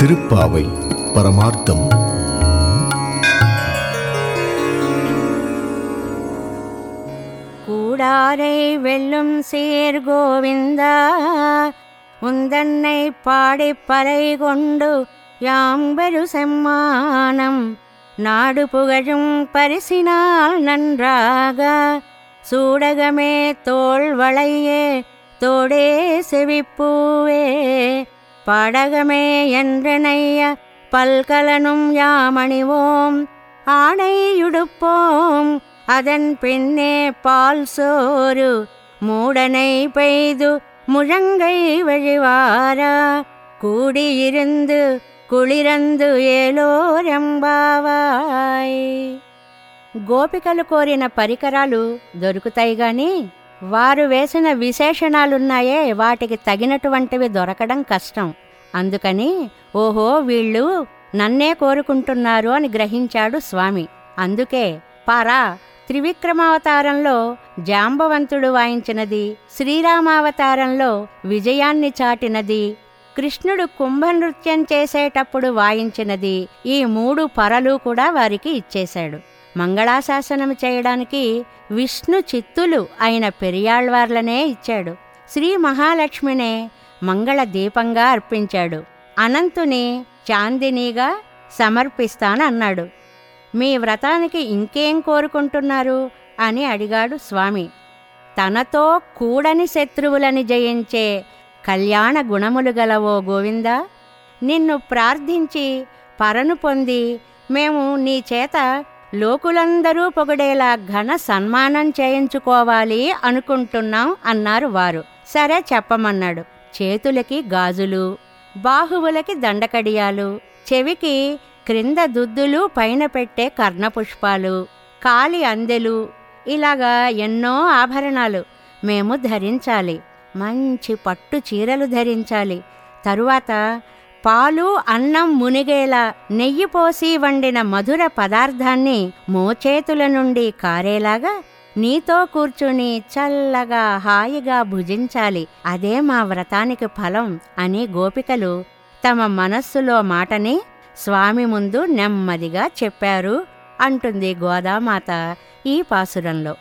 திருப்பாவை பரமார்த்தம். கூடாரை வெல்லும் சீர் கோவிந்தா உந்தன்னை பாடி பறை கொண்டு யாம்பெரு செம்மானம். நாடு புகழும் பரிசினால் நன்றாக சூடகமே தோல் வளையே தோடே செவிப்பூவே. பாடகமே என்றனைய பல்கலனும் யாமணிவோம் ஆணையுடுப்போம் அதன் பின்னே பால் சோறு மூடனை பெய்து முழங்கை வழிவாரா கூடியிருந்து కుళిరందు ఏలోరెంబావాయ్ గోపికలు కోరిన పరికరాలు దొరుకుతాయి గాని వారు వేసిన విశేషణాలున్నాయే వాటికి తగినటువంటివి దొరకడం కష్టం. అందుకని ఓహో వీళ్ళు నన్నే కోరుకుంటున్నారు అని గ్రహించాడు స్వామి. అందుకే పారా త్రివిక్రమావతారంలో జాంబవంతుడు వాయించినది శ్రీరామావతారంలో విజయాన్ని చాటినది కృష్ణుడు కుంభనృత్యం చేసేటప్పుడు వాయించినది ఈ మూడు పరలు కూడా వారికి ఇచ్చేశాడు. మంగళాశాసనం చేయడానికి విష్ణు చిత్తులు అయిన పెరియాళ్వార్లనే ఇచ్చాడు. శ్రీ మహాలక్ష్మినే మంగళ దీపంగా అర్పించాడు. అనంతుని చాందినీగా సమర్పిస్తానన్నాడు. మీ వ్రతానికి ఇంకేం కోరుకుంటున్నారు? అని అడిగాడు స్వామి. తనతో కూడని శత్రువులని జయించే కళ్యాణ గుణములు గలవో గోవిందా నిన్ను ప్రార్థించి పరను పొంది మేము నీ చేత లోకులందరూ పొగడేలా ఘన సన్మానం చేయించుకోవాలి అనుకుంటున్నాం అన్నారు వారు. సరే చెప్పమన్నాడు. చేతులకి గాజులు బాహువులకి దండకడియాలు చెవికి క్రింద దుద్దులు పైన పెట్టే కర్ణపుష్పాలు కాలి అందెలు ఇలాగా ఎన్నో ఆభరణాలు మేము ధరించాలి. మంచి పట్టు చీరలు ధరించాలి. తరువాత పాలు అన్నం మునిగేలా నెయ్యి పోసి వండిన మధుర పదార్థాన్ని మోచేతుల నుండి కారేలాగా నీతో కూర్చుని చల్లగా హాయిగా భుజించాలి. అదే మా వ్రతానికి ఫలం అని గోపికలు తమ మనస్సులో మాటని స్వామి ముందు నెమ్మదిగా చెప్పారు అంటుంది గోదామాత ఈ పాసురంలో.